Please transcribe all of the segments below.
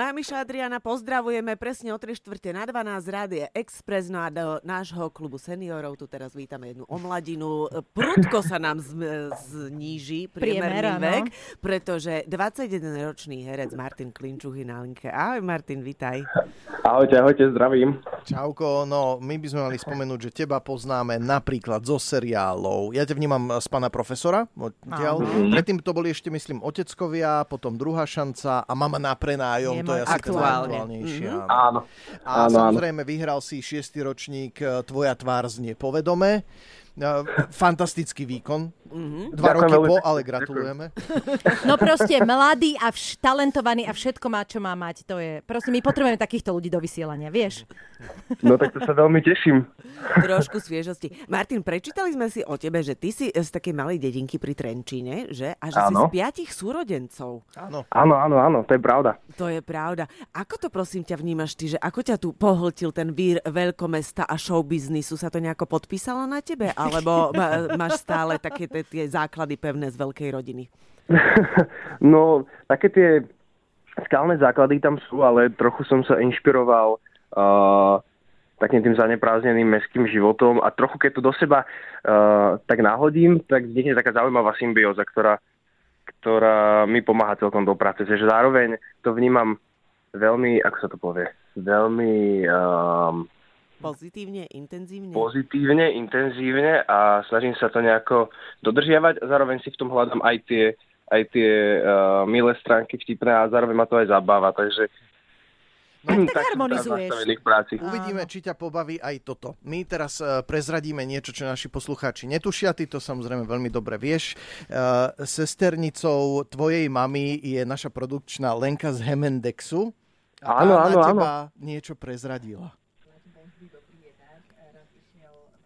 Mamiša Adriana, pozdravujeme presne o 3 štvrte na 12 Rádia Express, no a do nášho klubu seniorov tu teraz vítame jednu omladinu. Prudko sa nám z, zníži priemerný Priemera, vek, no. pretože 21-ročný herec Martin Klinčuch je na linke. Ahoj Martin, vitaj. Ahojte, ahojte, zdravím. Čauko, no my by sme mali spomenúť, že teba poznáme napríklad zo seriálov. Ja ťa vnímam z pána profesora, odtiaľ. Predtým to boli ešte, myslím, Oteckovia, potom Druhá šanca a Mama na prenájom, to je asi aktuálnejšie. Mm-hmm. Áno. A áno, samozrejme áno. vyhral si šiestý ročník e, Tvoja tvár znie povedome. E, fantastický výkon. Mm-hmm. Dva Ďakujem roky po, ale gratulujeme. No proste mladý a vš- talentovaný a všetko má, čo má mať. To je, proste my potrebujeme takýchto ľudí do vysielania, vieš? No tak to sa veľmi teším. Trošku sviežosti. Martin, prečítali sme si o tebe, že ty si z takej malej dedinky pri Trenčíne, že? A že áno. si z piatich súrodencov. Áno. Áno, áno, áno, to je pravda. To je pravda. Ako to prosím ťa vnímaš ty, že ako ťa tu pohltil ten vír veľkomesta a showbiznisu? Sa to nejako podpísalo na tebe? Alebo máš stále také tie základy pevné z veľkej rodiny? no, také tie skalné základy tam sú, ale trochu som sa inšpiroval uh, takým tým zaneprázdneným mestským životom a trochu keď to do seba uh, tak náhodím, tak vznikne taká zaujímavá symbióza, ktorá, ktorá mi pomáha celkom do práce. Takže zároveň to vnímam veľmi, ako sa to povie, veľmi um, Pozitívne, intenzívne? Pozitívne, intenzívne a snažím sa to nejako dodržiavať a zároveň si v tom hľadám aj tie, aj tie uh, milé stránky vtipné a zároveň ma to aj zabáva, takže No, tak, tak harmonizuješ. Uvidíme, či ťa pobaví aj toto. My teraz uh, prezradíme niečo, čo naši poslucháči netušia. Ty to samozrejme veľmi dobre vieš. Uh, sesternicou tvojej mamy je naša produkčná Lenka z Hemendexu. A áno, áno, áno. niečo prezradila.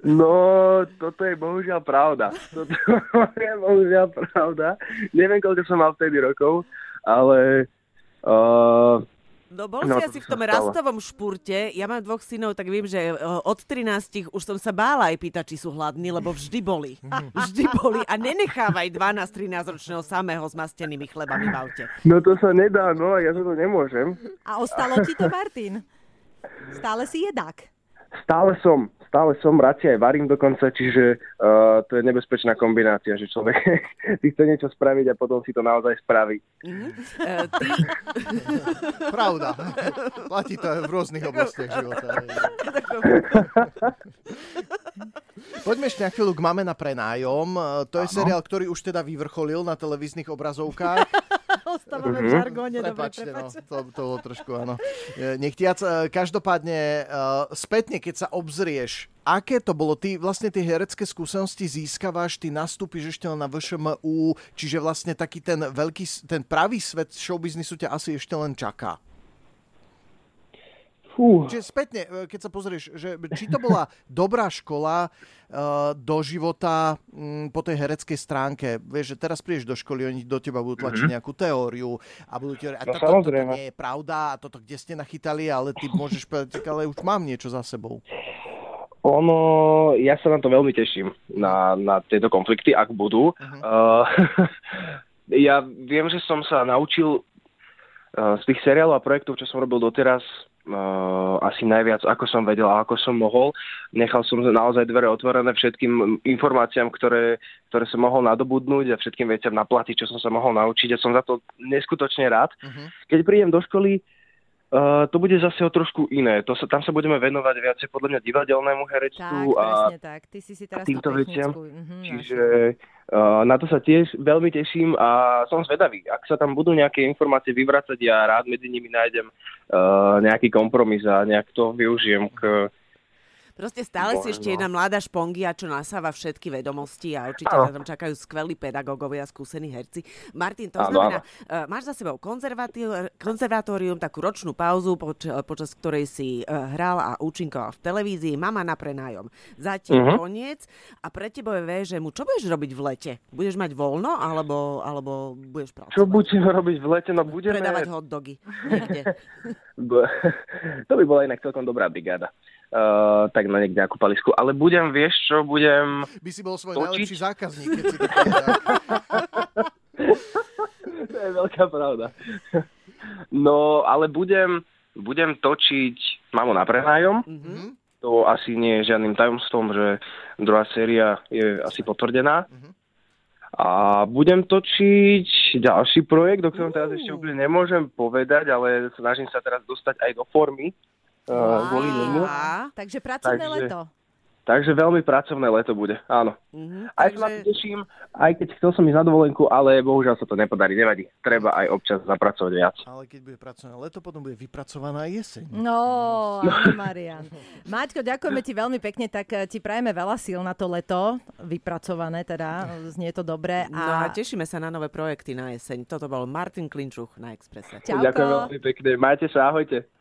No, toto je bohužiaľ pravda. Toto je bohužiaľ pravda. Neviem, koľko som mal vtedy rokov, ale uh, No bol no, si asi v tom rastovom špurte. Ja mám dvoch synov, tak viem, že eh, od 13 už som sa bála aj pýtať, či sú hladní, lebo vždy boli. Vždy boli. A nenechávaj 12-13 ročného samého s mastenými chlebami v aute. No to sa nedá, no ja za to nemôžem. A ostalo ti to, Martin? Stále si jedák. Stále som, stále som, radšej aj varím dokonca, čiže uh, to je nebezpečná kombinácia, že človek si chce niečo spraviť a potom si to naozaj spraví. Mm-hmm. Uh, ty... Pravda. Platí to aj v rôznych oblastiach života. Poďme ešte na chvíľu k Máme na prenájom. To je ano. seriál, ktorý už teda vyvrcholil na televíznych obrazovkách. Ostávame mm-hmm. v žargóne. Prepačte, no, to, to bolo trošku, áno. Nechtiac, každopádne, uh, spätne, keď sa obzrieš, aké to bolo? Ty vlastne tie herecké skúsenosti získavaš, ty nastúpiš ešte len na VŠMU, čiže vlastne taký ten veľký, ten pravý svet showbiznisu ťa asi ešte len čaká. Fú. Čiže spätne, e, keď sa pozrieš, že či to bola dobrá škola uh, do života um, po tej hereckej stránke. Vieš, že teraz prídeš do školy, oni do teba budú tlačiť mm-hmm. nejakú teóriu a budú ti hovoriť, a no, toto, toto nie je pravda a toto kde ste nachytali, ale ty môžeš povedať, ale už mám niečo za sebou. Ono, ja sa na to veľmi teším, na, na tieto konflikty, ak budú. Uh-huh. Uh, ja viem, že som sa naučil uh, z tých seriálov a projektov, čo som robil doteraz, asi najviac, ako som vedel a ako som mohol. Nechal som naozaj dvere otvorené všetkým informáciám, ktoré, ktoré som mohol nadobudnúť a všetkým veciam na platy, čo som sa mohol naučiť a som za to neskutočne rád. Uh-huh. Keď prídem do školy, Uh, to bude zase o trošku iné. To sa, tam sa budeme venovať viacej podľa mňa divadelnému herectvu tak, a tak. Ty si si teraz týmto veciam. Mm-hmm, Čiže uh, na to sa tiež veľmi teším a som zvedavý. Ak sa tam budú nejaké informácie vyvracať, ja rád medzi nimi nájdem uh, nejaký kompromis a nejak to využijem k Proste stále si ešte jedna mladá špongia, čo nasáva všetky vedomosti a určite sa tam čakajú skvelí pedagógovia, skúsení herci. Martin, to znamená, uh, máš za sebou konzervatórium, takú ročnú pauzu, poč- počas ktorej si uh, hral a účinkoval v televízii, mama na prenájom. Zatiaľ uh-huh. koniec a pre teba je že mu čo budeš robiť v lete? Budeš mať voľno alebo, alebo budeš pracovať? Čo budeme robiť v lete? No budeme... Predávať hot dogy. to by bola inak celkom dobrá brigáda. Uh, tak na niekde nejakú palisku. Ale budem, vieš čo, budem... By si bol svoj točiť? najlepší zákazník, keď si to To je veľká pravda. No, ale budem, budem točiť Mamu na prenájom. Mm-hmm. To asi nie je žiadnym tajomstvom, že druhá séria je asi potvrdená. Mm-hmm. A budem točiť ďalší projekt, o ktorom teraz ešte úplne nemôžem povedať, ale snažím sa teraz dostať aj do formy. Wow. Takže pracovné Takže, leto. Takže veľmi pracovné leto bude, áno. Mm-hmm, aj takže... sa na to teším, aj keď chcel som ísť na dovolenku, ale bohužiaľ sa to nepodarí, nevadí. Treba aj občas zapracovať viac. Ale keď bude pracovné leto, potom bude vypracovaná jeseň. No, no. Marian. Maťko, ďakujeme ti veľmi pekne, tak eh, ti prajeme veľa síl na to leto, vypracované teda, znie to dobre. A... No a tešíme sa na nové projekty na jeseň. Toto bol Martin Klinčuch na Expresse. Čauko. Ďakujem veľmi pekne, majte sa, ahojte.